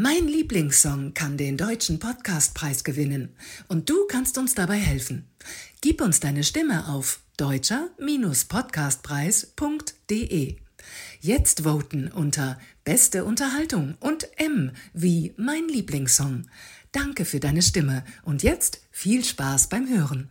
Mein Lieblingssong kann den deutschen Podcastpreis gewinnen und du kannst uns dabei helfen. Gib uns deine Stimme auf deutscher-podcastpreis.de. Jetzt voten unter Beste Unterhaltung und M wie mein Lieblingssong. Danke für deine Stimme und jetzt viel Spaß beim Hören.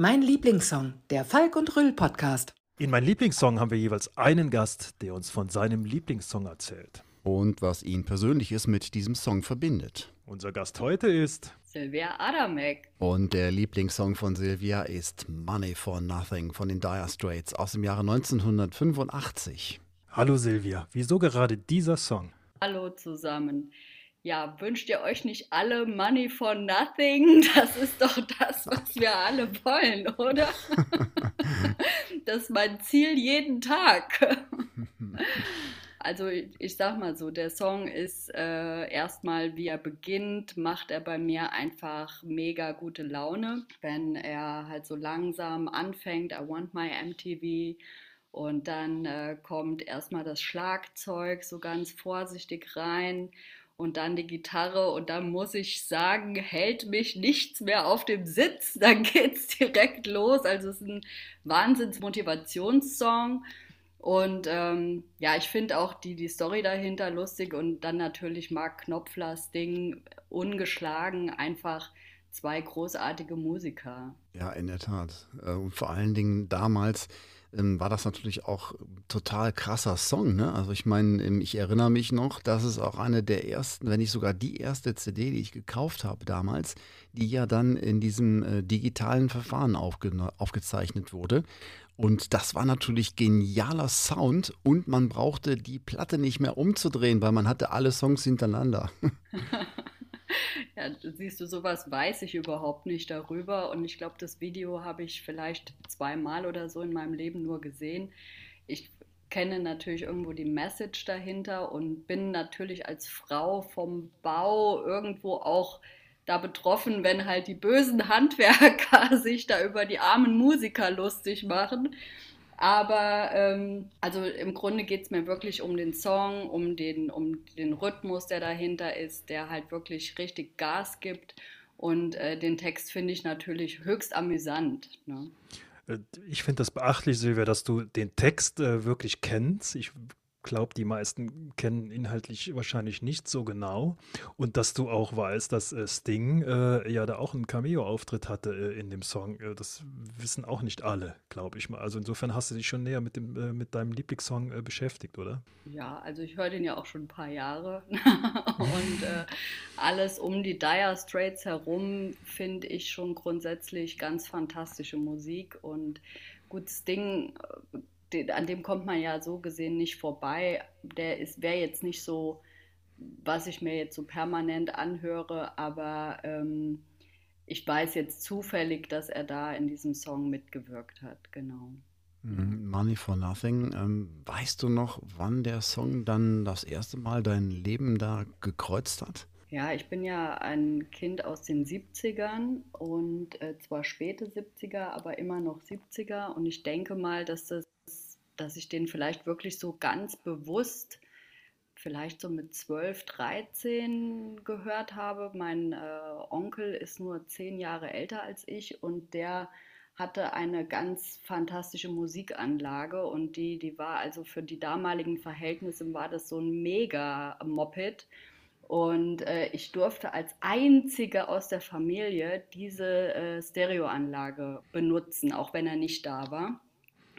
Mein Lieblingssong, der Falk und Rüll Podcast. In meinem Lieblingssong haben wir jeweils einen Gast, der uns von seinem Lieblingssong erzählt. Und was ihn Persönliches mit diesem Song verbindet. Unser Gast heute ist Silvia Adamek. Und der Lieblingssong von Silvia ist Money for Nothing von den Dire Straits aus dem Jahre 1985. Hallo Silvia, wieso gerade dieser Song? Hallo zusammen. Ja, wünscht ihr euch nicht alle Money for Nothing? Das ist doch das, was wir alle wollen, oder? das ist mein Ziel jeden Tag. Also ich, ich sag mal so, der Song ist äh, erstmal, wie er beginnt, macht er bei mir einfach mega gute Laune, wenn er halt so langsam anfängt, I want my MTV und dann äh, kommt erstmal das Schlagzeug so ganz vorsichtig rein und dann die Gitarre und dann muss ich sagen, hält mich nichts mehr auf dem Sitz. Dann geht's direkt los. Also es ist ein Wahnsinns-Motivationssong. Und ähm, ja, ich finde auch die, die Story dahinter lustig und dann natürlich Mark Knopflers Ding ungeschlagen, einfach zwei großartige Musiker. Ja, in der Tat. Äh, und vor allen Dingen damals ähm, war das natürlich auch total krasser Song. Ne? Also ich meine, ähm, ich erinnere mich noch, dass es auch eine der ersten, wenn nicht sogar die erste CD, die ich gekauft habe damals, die ja dann in diesem äh, digitalen Verfahren aufge aufgezeichnet wurde. Und das war natürlich genialer Sound und man brauchte die Platte nicht mehr umzudrehen, weil man hatte alle Songs hintereinander. ja, siehst du, sowas weiß ich überhaupt nicht darüber. Und ich glaube, das Video habe ich vielleicht zweimal oder so in meinem Leben nur gesehen. Ich kenne natürlich irgendwo die Message dahinter und bin natürlich als Frau vom Bau irgendwo auch da betroffen, wenn halt die bösen Handwerker sich da über die armen Musiker lustig machen. Aber ähm, also im Grunde geht es mir wirklich um den Song, um den, um den Rhythmus, der dahinter ist, der halt wirklich richtig Gas gibt. Und äh, den Text finde ich natürlich höchst amüsant. Ne? Äh, ich finde das beachtlich, Silvia, dass du den Text äh, wirklich kennst. Ich glaube, die meisten kennen inhaltlich wahrscheinlich nicht so genau. Und dass du auch weißt, dass äh, Sting äh, ja da auch einen Cameo-Auftritt hatte äh, in dem Song. Äh, das wissen auch nicht alle, glaube ich mal. Also insofern hast du dich schon näher mit, dem, äh, mit deinem Lieblingssong äh, beschäftigt, oder? Ja, also ich höre den ja auch schon ein paar Jahre. Und alles um die Dire Straits herum finde ich schon grundsätzlich ganz fantastische Musik. Und gut, Sting an dem kommt man ja so gesehen nicht vorbei. Der wäre jetzt nicht so, was ich mir jetzt so permanent anhöre, aber ähm, ich weiß jetzt zufällig, dass er da in diesem Song mitgewirkt hat, genau. Mhm, Money for Nothing. Ähm, weißt du noch, wann der Song dann das erste Mal dein Leben da gekreuzt hat? Ja, ich bin ja ein Kind aus den 70ern und äh, zwar späte 70er, aber immer noch 70er. Und ich denke mal, dass das dass ich den vielleicht wirklich so ganz bewusst, vielleicht so mit 12, 13 gehört habe. Mein äh, Onkel ist nur zehn Jahre älter als ich und der hatte eine ganz fantastische Musikanlage und die, die war also für die damaligen Verhältnisse war das so ein mega Moped. Und äh, ich durfte als einzige aus der Familie diese äh, Stereoanlage benutzen, auch wenn er nicht da war.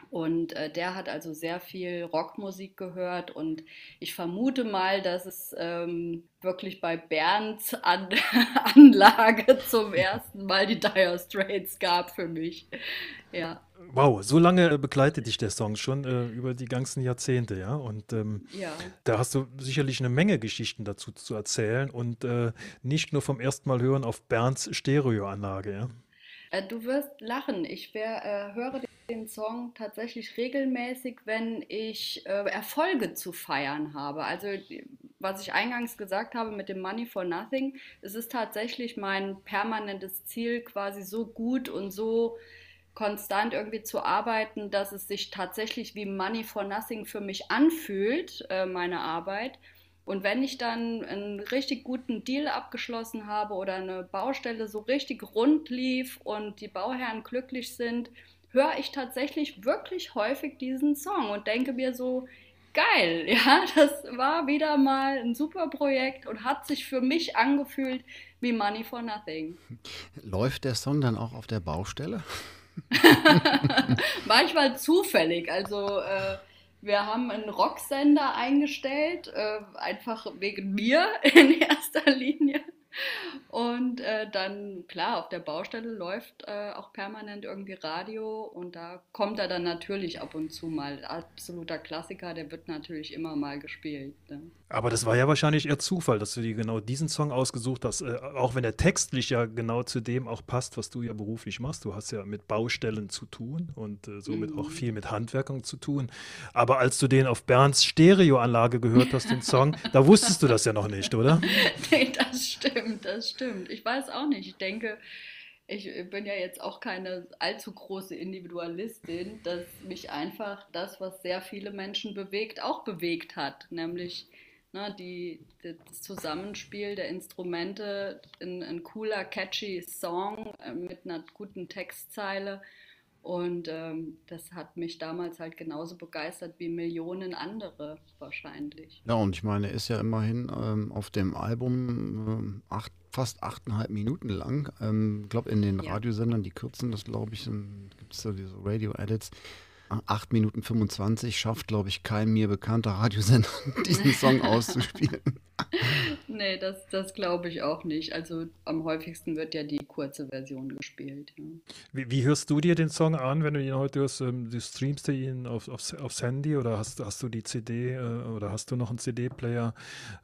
Und äh, der hat also sehr viel Rockmusik gehört und ich vermute mal, dass es ähm, wirklich bei Bernds An Anlage zum ersten Mal die Dire Straits gab für mich. Ja. Wow, so lange begleitet dich der Song schon äh, über die ganzen Jahrzehnte, ja? Und ähm, ja. da hast du sicherlich eine Menge Geschichten dazu zu erzählen und äh, nicht nur vom ersten Mal hören auf Bernds Stereoanlage, ja? Äh, du wirst lachen. Ich wär, äh, höre den Song tatsächlich regelmäßig, wenn ich äh, Erfolge zu feiern habe. Also was ich eingangs gesagt habe mit dem Money for Nothing, es ist tatsächlich mein permanentes Ziel, quasi so gut und so konstant irgendwie zu arbeiten, dass es sich tatsächlich wie Money for Nothing für mich anfühlt, äh, meine Arbeit. Und wenn ich dann einen richtig guten Deal abgeschlossen habe oder eine Baustelle so richtig rund lief und die Bauherren glücklich sind, höre ich tatsächlich wirklich häufig diesen Song und denke mir so, geil, ja, das war wieder mal ein super Projekt und hat sich für mich angefühlt wie Money for Nothing. Läuft der Song dann auch auf der Baustelle? Manchmal zufällig. Also äh, wir haben einen Rocksender eingestellt, äh, einfach wegen mir in erster Linie. Und äh, dann, klar, auf der Baustelle läuft äh, auch permanent irgendwie Radio und da kommt er dann natürlich ab und zu mal. Absoluter Klassiker, der wird natürlich immer mal gespielt. Ne? Aber das war ja wahrscheinlich eher Zufall, dass du dir genau diesen Song ausgesucht hast, äh, auch wenn der textlich ja genau zu dem auch passt, was du ja beruflich machst. Du hast ja mit Baustellen zu tun und äh, somit mhm. auch viel mit Handwerkern zu tun. Aber als du den auf Bernds Stereoanlage gehört hast, den Song, da wusstest du das ja noch nicht, oder? nee, das stimmt, das stimmt. Ich weiß auch nicht. Ich denke, ich bin ja jetzt auch keine allzu große Individualistin, dass mich einfach das, was sehr viele Menschen bewegt, auch bewegt hat. Nämlich ne, die, das Zusammenspiel der Instrumente, ein, ein cooler, catchy Song äh, mit einer guten Textzeile. Und ähm, das hat mich damals halt genauso begeistert wie Millionen andere wahrscheinlich. Ja, und ich meine, er ist ja immerhin ähm, auf dem Album äh, acht, fast achteinhalb Minuten lang. Ich ähm, glaube, in den ja. Radiosendern, die kürzen das, glaube ich, gibt es so diese Radio-Edits. 8 Minuten 25 schafft, glaube ich, kein mir bekannter Radiosender, diesen Song auszuspielen. Nee, das, das glaube ich auch nicht. Also am häufigsten wird ja die kurze Version gespielt. Ja. Wie, wie, hörst du dir den Song an, wenn du ihn heute hörst? Ähm, du streamst du ihn auf, auf, aufs Handy oder hast, hast du die CD äh, oder hast du noch einen CD-Player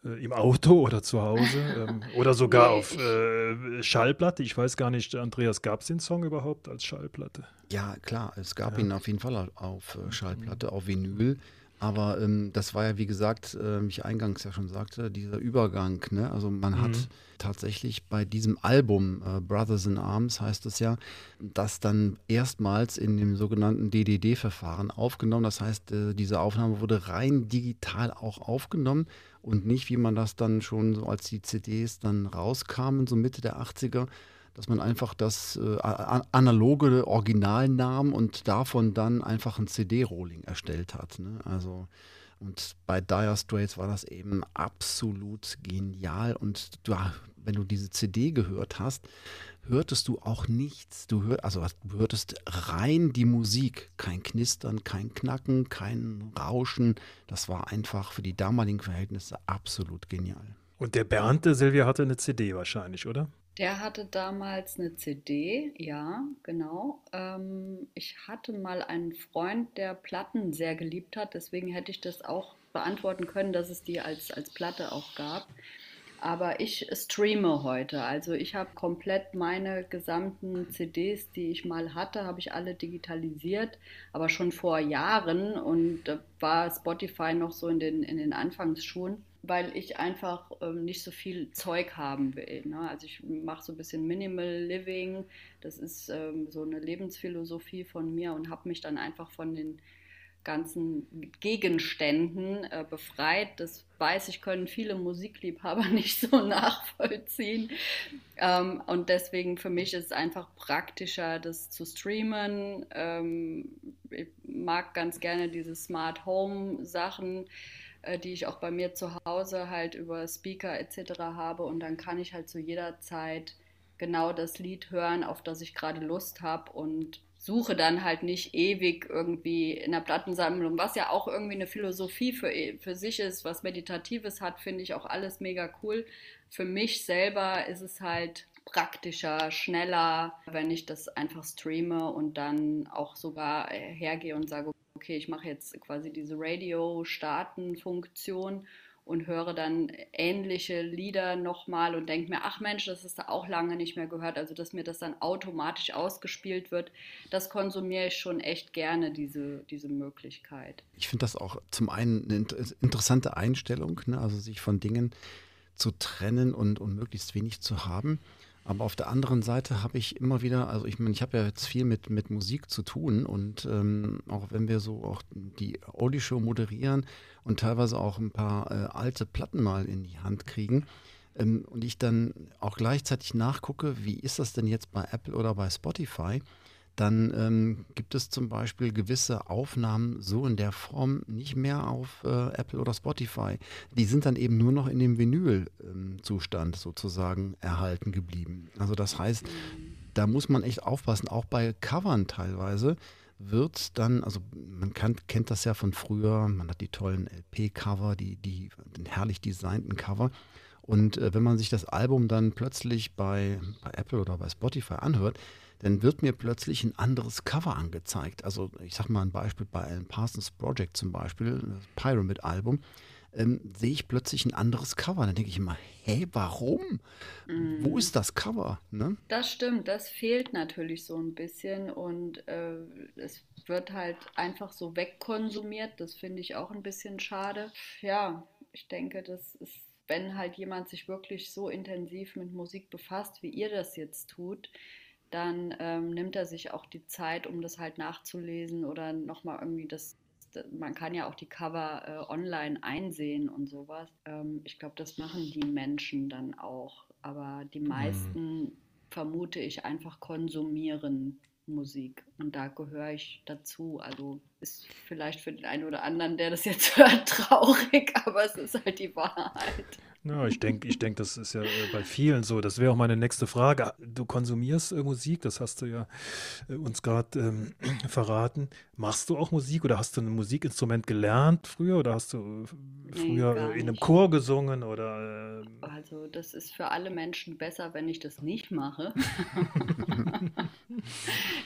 äh, im Auto oder zu Hause? ähm, oder sogar nee, auf äh, Schallplatte? Ich weiß gar nicht, Andreas, gab es den Song überhaupt als Schallplatte? Ja, klar, es gab ja. ihn auf jeden Fall auf äh, Schallplatte, auf Vinyl. Aber ähm, das war ja, wie gesagt, äh, wie ich eingangs ja schon sagte, dieser Übergang. Ne? Also man mhm. hat tatsächlich bei diesem Album äh, Brothers in Arms heißt es ja, das dann erstmals in dem sogenannten DDD-Verfahren aufgenommen. Das heißt, äh, diese Aufnahme wurde rein digital auch aufgenommen und nicht, wie man das dann schon so als die CDs dann rauskamen, so Mitte der 80er, dass man einfach das äh, analoge Original nahm und davon dann einfach ein CD-Rolling erstellt hat. Ne? Also und bei Dire Straits war das eben absolut genial. Und du, wenn du diese CD gehört hast, hörtest du auch nichts. Du, hör, also, du hörtest rein die Musik. Kein Knistern, kein Knacken, kein Rauschen. Das war einfach für die damaligen Verhältnisse absolut genial. Und der Bernd, der Silvia, hatte eine CD wahrscheinlich, oder? Der hatte damals eine CD, ja, genau. Ähm, ich hatte mal einen Freund, der Platten sehr geliebt hat, deswegen hätte ich das auch beantworten können, dass es die als, als Platte auch gab. Aber ich streame heute. Also ich habe komplett meine gesamten CDs, die ich mal hatte, habe ich alle digitalisiert, aber schon vor Jahren und da war Spotify noch so in den, in den Anfangsschuhen weil ich einfach ähm, nicht so viel Zeug haben will. Ne? Also ich mache so ein bisschen Minimal Living, das ist ähm, so eine Lebensphilosophie von mir und habe mich dann einfach von den ganzen Gegenständen äh, befreit. Das weiß ich, können viele Musikliebhaber nicht so nachvollziehen. Ähm, und deswegen für mich ist es einfach praktischer, das zu streamen. Ähm, ich mag ganz gerne diese Smart Home Sachen die ich auch bei mir zu Hause halt über Speaker etc. habe und dann kann ich halt zu jeder Zeit genau das Lied hören, auf das ich gerade Lust habe und suche dann halt nicht ewig irgendwie in der Plattensammlung, was ja auch irgendwie eine Philosophie für, für sich ist, was Meditatives hat, finde ich auch alles mega cool. Für mich selber ist es halt praktischer, schneller, wenn ich das einfach streame und dann auch sogar hergehe und sage, okay, ich mache jetzt quasi diese Radio-Starten-Funktion und höre dann ähnliche Lieder nochmal und denke mir, ach Mensch, das ist da auch lange nicht mehr gehört. Also, dass mir das dann automatisch ausgespielt wird, das konsumiere ich schon echt gerne, diese, diese Möglichkeit. Ich finde das auch zum einen eine interessante Einstellung, ne? also sich von Dingen zu trennen und, und möglichst wenig zu haben. Aber auf der anderen Seite habe ich immer wieder, also ich meine, ich habe ja jetzt viel mit, mit Musik zu tun und ähm, auch wenn wir so auch die Audi-Show moderieren und teilweise auch ein paar äh, alte Platten mal in die Hand kriegen ähm, und ich dann auch gleichzeitig nachgucke, wie ist das denn jetzt bei Apple oder bei Spotify? Dann ähm, gibt es zum Beispiel gewisse Aufnahmen so in der Form nicht mehr auf äh, Apple oder Spotify. Die sind dann eben nur noch in dem Vinyl-Zustand ähm, sozusagen erhalten geblieben. Also das heißt, da muss man echt aufpassen, auch bei Covern teilweise wird dann, also man kann, kennt das ja von früher, man hat die tollen LP-Cover, die, die den herrlich designten Cover. Und äh, wenn man sich das Album dann plötzlich bei, bei Apple oder bei Spotify anhört, dann wird mir plötzlich ein anderes Cover angezeigt. Also ich sage mal ein Beispiel bei Alan Parsons Project zum Beispiel, das Pyramid-Album, ähm, sehe ich plötzlich ein anderes Cover. Dann denke ich immer, hä, warum? Mm. Wo ist das Cover? Ne? Das stimmt, das fehlt natürlich so ein bisschen und äh, es wird halt einfach so wegkonsumiert. Das finde ich auch ein bisschen schade. Ja, ich denke, das ist, wenn halt jemand sich wirklich so intensiv mit Musik befasst, wie ihr das jetzt tut, dann ähm, nimmt er sich auch die Zeit, um das halt nachzulesen oder nochmal irgendwie das, man kann ja auch die Cover äh, online einsehen und sowas. Ähm, ich glaube, das machen die Menschen dann auch. Aber die mhm. meisten, mhm. vermute ich, einfach konsumieren Musik. Und da gehöre ich dazu. Also ist vielleicht für den einen oder anderen, der das jetzt hört, traurig, aber es ist halt die Wahrheit. Ja, ich denke, ich denk, das ist ja äh, bei vielen so. Das wäre auch meine nächste Frage. Du konsumierst äh, Musik, das hast du ja äh, uns gerade ähm, verraten. Machst du auch Musik oder hast du ein Musikinstrument gelernt früher oder hast du früher nee, in einem Chor gesungen oder? Äh, also das ist für alle Menschen besser, wenn ich das nicht mache.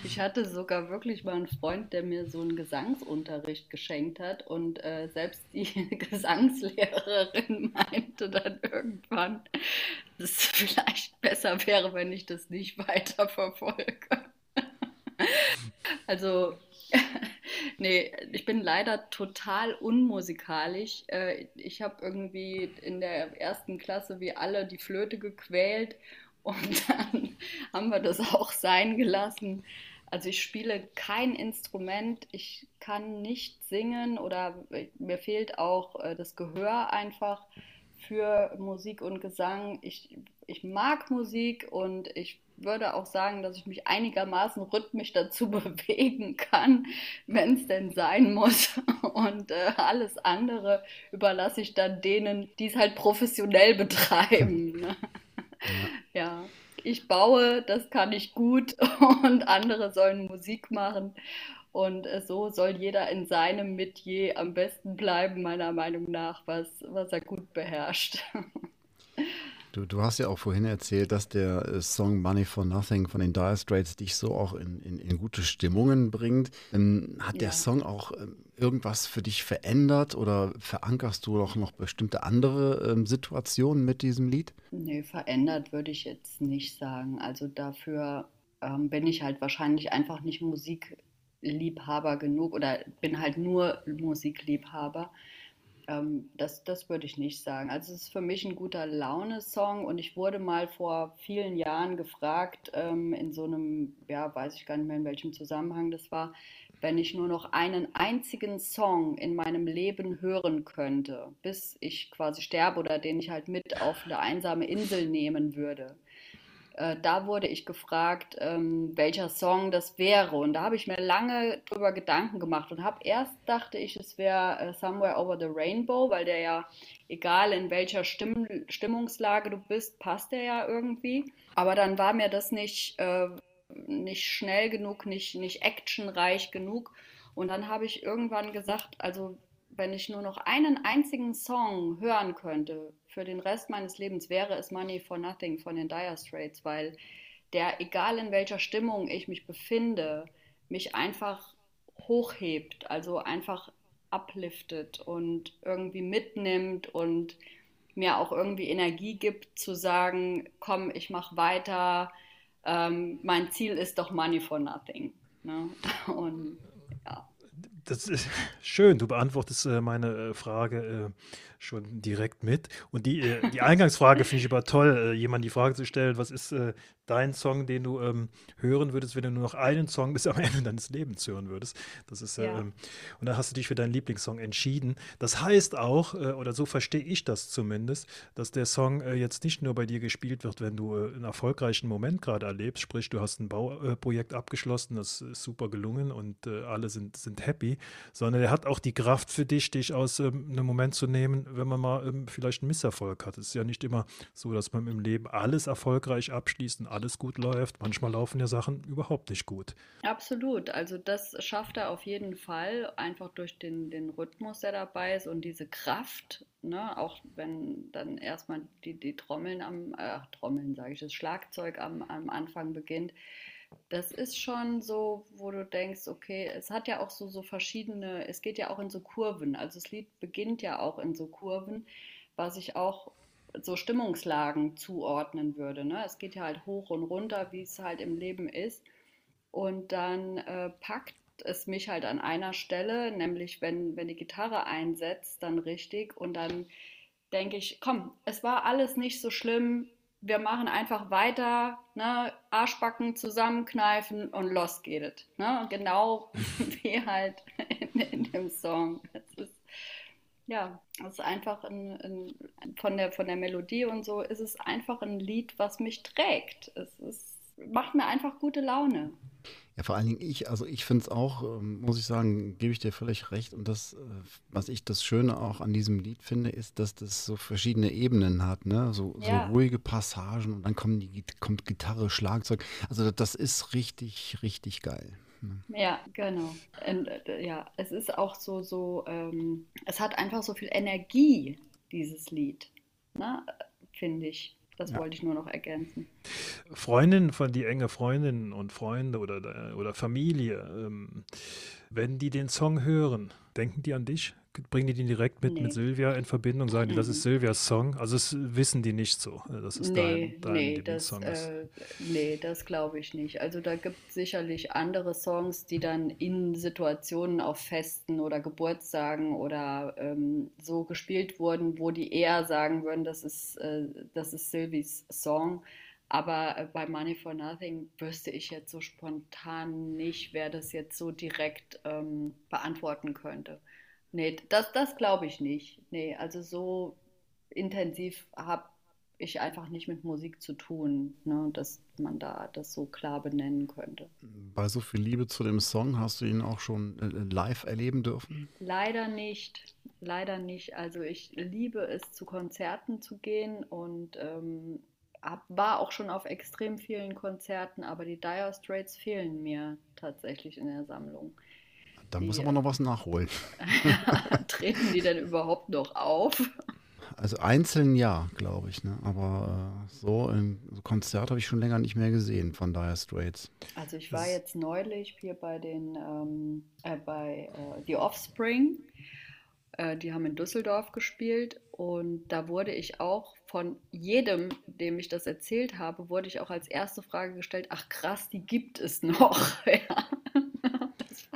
ich hatte sogar wirklich mal einen Freund, der mir so einen Gesangsunterricht geschenkt hat und äh, selbst die Gesangslehrerin meinte dann, dann irgendwann, es vielleicht besser wäre, wenn ich das nicht weiter verfolge. also, nee, ich bin leider total unmusikalisch. Äh, ich habe irgendwie in der ersten Klasse wie alle die Flöte gequält und dann haben wir das auch sein gelassen. Also ich spiele kein Instrument, ich kann nicht singen oder mir fehlt auch äh, das Gehör einfach für Musik und Gesang. Ich, ich mag Musik und ich würde auch sagen, dass ich mich einigermaßen rhythmisch dazu bewegen kann, wenn es denn sein muss. Und äh, alles andere überlasse ich dann denen, die es halt professionell betreiben. Ne? Ja. ja, ich baue, das kann ich gut und andere sollen Musik machen. Und äh, so soll jeder in seinem Metier am besten bleiben, meiner Meinung nach, was, was er gut beherrscht. Du, du hast ja auch vorhin erzählt, dass der äh, Song Money for Nothing von den Dire Straits dich so auch in, in, in gute Stimmungen bringt. Ähm, hat ja. der Song auch ähm, irgendwas für dich verändert oder verankerst du auch noch bestimmte andere ähm, Situationen mit diesem Lied? Nee, verändert würde ich jetzt nicht sagen. Also dafür ähm, bin ich halt wahrscheinlich einfach nicht Musik Liebhaber genug oder bin halt nur Musikliebhaber. Ähm, das, das würde ich nicht sagen. Also es ist für mich ein guter Laune-Song und ich wurde mal vor vielen Jahren gefragt, ähm, in so einem, ja, weiß ich gar nicht mehr in welchem Zusammenhang das war, wenn ich nur noch einen einzigen Song in meinem Leben hören könnte, bis ich quasi sterbe oder den ich halt mit auf eine einsame Insel nehmen würde äh, da wurde ich gefragt, ähm, welcher Song das wäre. Und da habe ich mir lange drüber Gedanken gemacht und habe erst dachte ich, es wäre äh, Somewhere Over the Rainbow, weil der ja, egal in welcher Stimm Stimmungslage du bist, passt der ja irgendwie. Aber dann war mir das nicht, äh, nicht schnell genug, nicht, nicht actionreich genug. Und dann habe ich irgendwann gesagt, also wenn ich nur noch einen einzigen Song hören könnte für den Rest meines Lebens, wäre es Money for Nothing von den Dire Straits, weil der, egal in welcher Stimmung ich mich befinde, mich einfach hochhebt, also einfach upliftet und irgendwie mitnimmt und mir auch irgendwie Energie gibt zu sagen, komm, ich mache weiter, ähm, mein Ziel ist doch Money for Nothing. Ne? Und. Das ist schön, du beantwortest äh, meine äh, Frage äh, schon direkt mit. Und die, äh, die Eingangsfrage finde ich aber toll, äh, jemand die Frage zu stellen, was ist äh, dein Song, den du ähm, hören würdest, wenn du nur noch einen Song bis am Ende deines Lebens hören würdest. Das ist, ja. ähm, und dann hast du dich für deinen Lieblingssong entschieden. Das heißt auch, äh, oder so verstehe ich das zumindest, dass der Song äh, jetzt nicht nur bei dir gespielt wird, wenn du äh, einen erfolgreichen Moment gerade erlebst, sprich, du hast ein Bauprojekt abgeschlossen, das ist super gelungen und alle sind, sind happy, sondern er hat auch die Kraft für dich, dich aus ähm, einem Moment zu nehmen, wenn man mal ähm, vielleicht einen Misserfolg hat. Es ist ja nicht immer so, dass man im Leben alles erfolgreich abschließt und alles gut läuft. Manchmal laufen ja Sachen überhaupt nicht gut. Absolut. Also das schafft er auf jeden Fall, einfach durch den, den Rhythmus, der dabei ist und diese Kraft, ne? auch wenn dann erstmal die, die Trommeln am, äh, Trommeln sage ich, das Schlagzeug am, am Anfang beginnt. Das ist schon so, wo du denkst, okay, es hat ja auch so, so verschiedene, es geht ja auch in so Kurven. Also das Lied beginnt ja auch in so Kurven, was ich auch so Stimmungslagen zuordnen würde. Ne? Es geht ja halt hoch und runter, wie es halt im Leben ist. Und dann äh, packt es mich halt an einer Stelle, nämlich wenn, wenn die Gitarre einsetzt, dann richtig. Und dann denke ich, komm, es war alles nicht so schlimm. Wir machen einfach weiter, ne? Arschbacken zusammenkneifen und los geht es. Ne? Genau wie halt in, in dem Song. Es ist ja, es ist einfach ein, ein, von, der, von der Melodie und so ist es einfach ein Lied, was mich trägt. Es ist, macht mir einfach gute Laune. Ja, vor allen Dingen ich, also ich finde es auch, ähm, muss ich sagen, gebe ich dir völlig recht. Und das, äh, was ich das Schöne auch an diesem Lied finde, ist, dass das so verschiedene Ebenen hat, ne? So, ja. so ruhige Passagen und dann kommen die, kommt Gitarre, Schlagzeug. Also das ist richtig, richtig geil. Ne? Ja, genau. Und, äh, ja, es ist auch so, so, ähm, es hat einfach so viel Energie, dieses Lied, ne? finde ich. Das ja. wollte ich nur noch ergänzen. Freundinnen von die enge Freundinnen und Freunde oder, oder Familie, ähm, wenn die den Song hören, denken die an dich? bringen die den direkt mit, nee. mit Silvia in Verbindung, sagen die, das ist mhm. Silvias Song? Also das wissen die nicht so. Das ist nee, dein, dein nee, das, äh, nee, das glaube ich nicht. Also da gibt es sicherlich andere Songs, die dann in Situationen auf Festen oder Geburtstagen oder ähm, so gespielt wurden, wo die eher sagen würden, das ist, äh, das ist Sylvies Song. Aber äh, bei Money for Nothing wüsste ich jetzt so spontan nicht, wer das jetzt so direkt ähm, beantworten könnte. Nee, das, das glaube ich nicht. Nee, also so intensiv habe ich einfach nicht mit Musik zu tun, ne, dass man da das so klar benennen könnte. Bei so viel Liebe zu dem Song hast du ihn auch schon äh, live erleben dürfen? Leider nicht, leider nicht. Also ich liebe es, zu Konzerten zu gehen und ähm, hab, war auch schon auf extrem vielen Konzerten, aber die Dire Straits fehlen mir tatsächlich in der Sammlung. Da muss aber noch was nachholen. Treten die denn überhaupt noch auf? Also einzeln ja, glaube ich. Ne? Aber äh, so ein Konzert habe ich schon länger nicht mehr gesehen von Dire Straits. Also ich war das jetzt neulich hier bei den ähm, äh, bei äh, The Offspring. Äh, die haben in Düsseldorf gespielt und da wurde ich auch von jedem, dem ich das erzählt habe, wurde ich auch als erste Frage gestellt: Ach krass, die gibt es noch. ja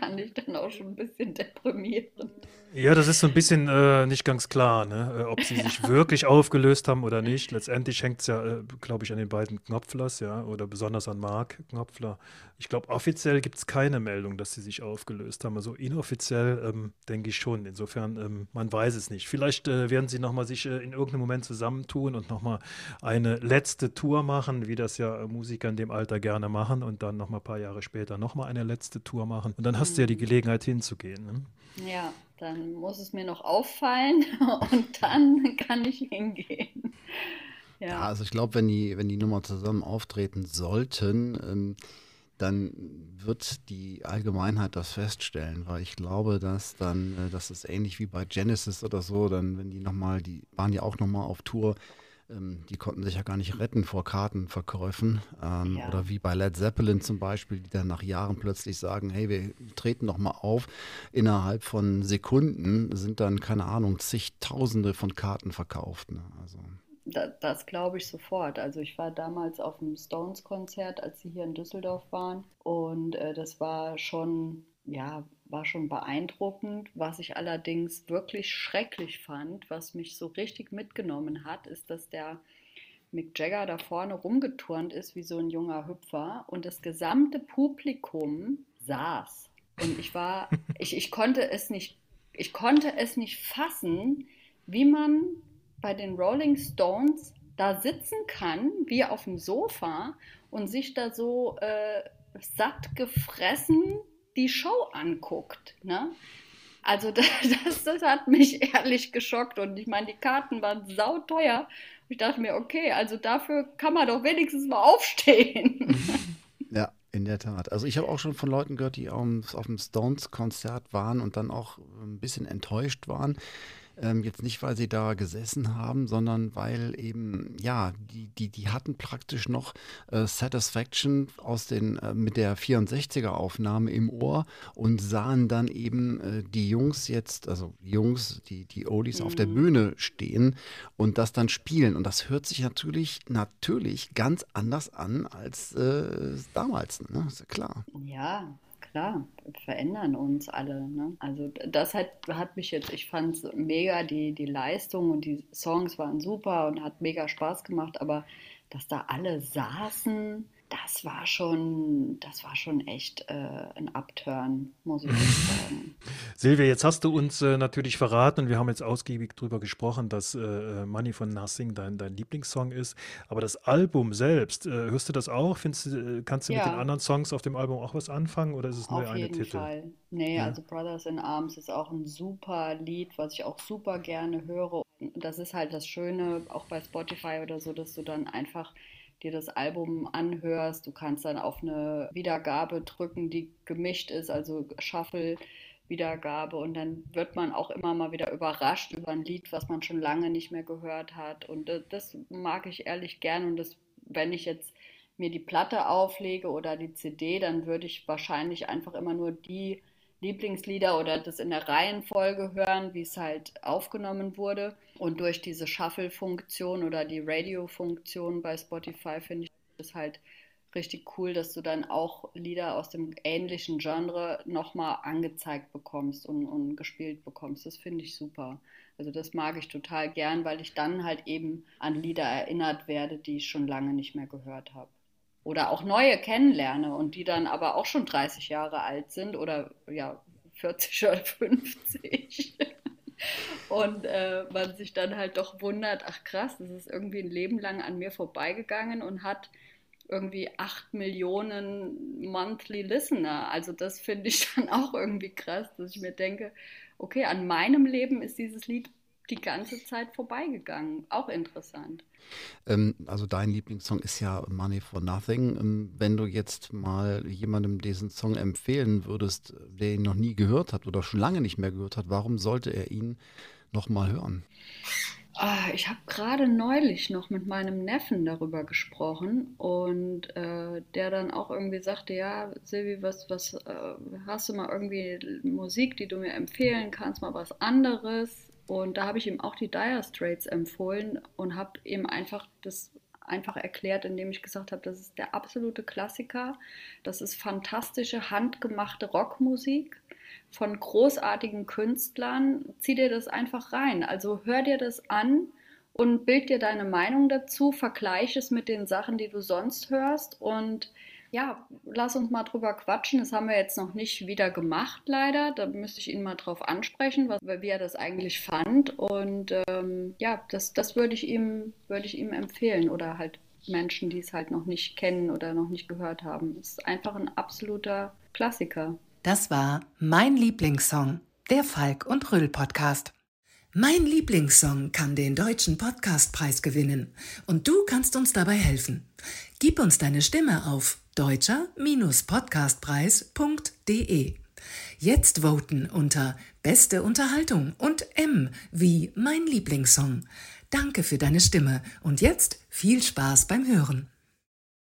fand ich dann auch schon ein bisschen deprimierend. Ja, das ist so ein bisschen äh, nicht ganz klar, ne? Äh, ob sie sich wirklich aufgelöst haben oder nicht. Letztendlich hängt es ja, äh, glaube ich, an den beiden Knopflers, ja, oder besonders an Mark Knopfler. Ich glaube, offiziell gibt es keine Meldung, dass sie sich aufgelöst haben. Also inoffiziell ähm, denke ich schon. Insofern, ähm, man weiß es nicht. Vielleicht äh, werden sie nochmal sich äh, in irgendeinem Moment zusammentun und nochmal eine letzte Tour machen, wie das ja Musiker in dem Alter gerne machen und dann nochmal ein paar Jahre später nochmal eine letzte Tour machen. Und dann hast mhm. du ja die Gelegenheit hinzugehen. Ne? Ja, dann muss es mir noch auffallen und dann kann ich hingehen. Ja, ja also ich glaube, wenn die, wenn die nochmal zusammen auftreten sollten, ähm, dann wird die Allgemeinheit das feststellen, weil ich glaube, dass dann, äh, das ist ähnlich wie bei Genesis oder so, dann, wenn die nochmal, die waren ja auch nochmal auf Tour, die konnten sich ja gar nicht retten vor Kartenverkäufen. Ähm, ja. Oder wie bei Led Zeppelin zum Beispiel, die dann nach Jahren plötzlich sagen, hey, wir treten nochmal auf. Innerhalb von Sekunden sind dann, keine Ahnung, zigtausende von Karten verkauft. Ne? Also. Das, das glaube ich sofort. Also ich war damals auf dem Stones-Konzert, als sie hier in Düsseldorf waren. Und äh, das war schon, ja, war schon beeindruckend. Was ich allerdings wirklich schrecklich fand, was mich so richtig mitgenommen hat, ist, dass der Mick Jagger da vorne rumgeturnt ist wie so ein junger Hüpfer und das gesamte Publikum saß. Und ich war, ich, ich konnte es nicht, ich konnte es nicht fassen, wie man bei den Rolling Stones da sitzen kann, wie auf dem Sofa und sich da so äh, satt gefressen die Show anguckt. Ne? Also das, das, das, hat mich ehrlich geschockt und ich meine, die Karten waren sauteuer. Ich dachte mir, okay, also dafür kann man doch wenigstens mal aufstehen. Ja, in der Tat. Also ich habe auch schon von Leuten gehört, die auf, auf dem Stones-Konzert waren und dann auch ein bisschen enttäuscht waren, ähm, jetzt nicht, weil sie da gesessen haben, sondern weil eben, ja, die, die, die hatten praktisch noch äh, Satisfaction aus den, äh, mit der 64er Aufnahme im Ohr und sahen dann eben äh, die Jungs jetzt, also Jungs, die, die Oldies mhm. auf der mhm. Bühne stehen und das dann spielen. Und das hört sich natürlich, natürlich ganz anders an als äh, damals, ne? Ist ja klar. Ja, klar, verändern uns alle. Ne? Also das hat, hat mich jetzt, ich fand es mega, die, die Leistung und die Songs waren super und hat mega Spaß gemacht, aber dass da alle saßen das war schon, das war schon echt äh, ein Upturn, muss ich sagen. Silvia, jetzt hast du uns äh, natürlich verraten und wir haben jetzt ausgiebig darüber gesprochen, dass äh, Money von Nothing dein, dein Lieblingssong ist. Aber das Album selbst, äh, hörst du das auch? Findest, äh, kannst du ja. mit den anderen Songs auf dem Album auch was anfangen oder ist es nur auf eine Titel? Fall. Nee, ja. also Brothers in Arms ist auch ein super Lied, was ich auch super gerne höre. Das ist halt das Schöne, auch bei Spotify oder so, dass du dann einfach dir das Album anhörst. Du kannst dann auf eine Wiedergabe drücken, die gemischt ist, also Shuffle. Wiedergabe und dann wird man auch immer mal wieder überrascht über ein Lied, was man schon lange nicht mehr gehört hat und das mag ich ehrlich gern und das, wenn ich jetzt mir die Platte auflege oder die CD, dann würde ich wahrscheinlich einfach immer nur die Lieblingslieder oder das in der Reihenfolge hören, wie es halt aufgenommen wurde. Und durch diese Shuffle-Funktion oder die Radio-Funktion bei Spotify finde ich das halt richtig cool, dass du dann auch Lieder aus dem ähnlichen Genre nochmal angezeigt bekommst und, und gespielt bekommst. Das finde ich super. Also das mag ich total gern, weil ich dann halt eben an Lieder erinnert werde, die ich schon lange nicht mehr gehört habe oder auch neue kennenlerne und die dann aber auch schon 30 Jahre alt sind oder ja 40 oder 50. und äh, man sich dann halt doch wundert, ach krass, das ist irgendwie ein Leben lang an mir vorbeigegangen und hat irgendwie 8 Millionen Monthly Listener. Also das finde ich dann auch irgendwie krass, dass ich mir denke, okay, an meinem Leben ist dieses Lied die ganze Zeit vorbeigegangen. Auch interessant. Ähm, also dein Lieblingssong ist ja Money for Nothing. Ähm, wenn du jetzt mal jemandem diesen Song empfehlen würdest, der ihn noch nie gehört hat oder schon lange nicht mehr gehört hat, warum sollte er ihn noch mal hören? Ah, ich habe gerade neulich noch mit meinem Neffen darüber gesprochen und äh, der dann auch irgendwie sagte, ja, Silvi, was, was äh, hast du mal irgendwie Musik, die du mir empfehlen kannst, mal was anderes? Und da habe ich ihm auch die Dire Straits empfohlen und habe ihm einfach das einfach erklärt, indem ich gesagt habe, das ist der absolute Klassiker. Das ist fantastische, handgemachte Rockmusik von großartigen Künstlern. Zieh dir das einfach rein. Also hör dir das an und bild dir deine Meinung dazu, vergleiche es mit den Sachen, die du sonst hörst und ja, lass uns mal drüber quatschen. Das haben wir jetzt noch nicht wieder gemacht, leider. Da müsste ich ihn mal drauf ansprechen, was, wie er das eigentlich fand. Und ähm, ja, das, das würde ich, ihm, würd ich ihm empfehlen. Oder halt Menschen, die es halt noch nicht kennen oder noch nicht gehört haben. Es ist einfach ein absoluter Klassiker. Das war mein Lieblingssong, der Falk und Röll Podcast. Mein Lieblingssong kann den deutschen Podcastpreis gewinnen und du kannst uns dabei helfen. Gib uns deine Stimme auf deutscher-podcastpreis.de. Jetzt voten unter Beste Unterhaltung und M wie mein Lieblingssong. Danke für deine Stimme und jetzt viel Spaß beim Hören.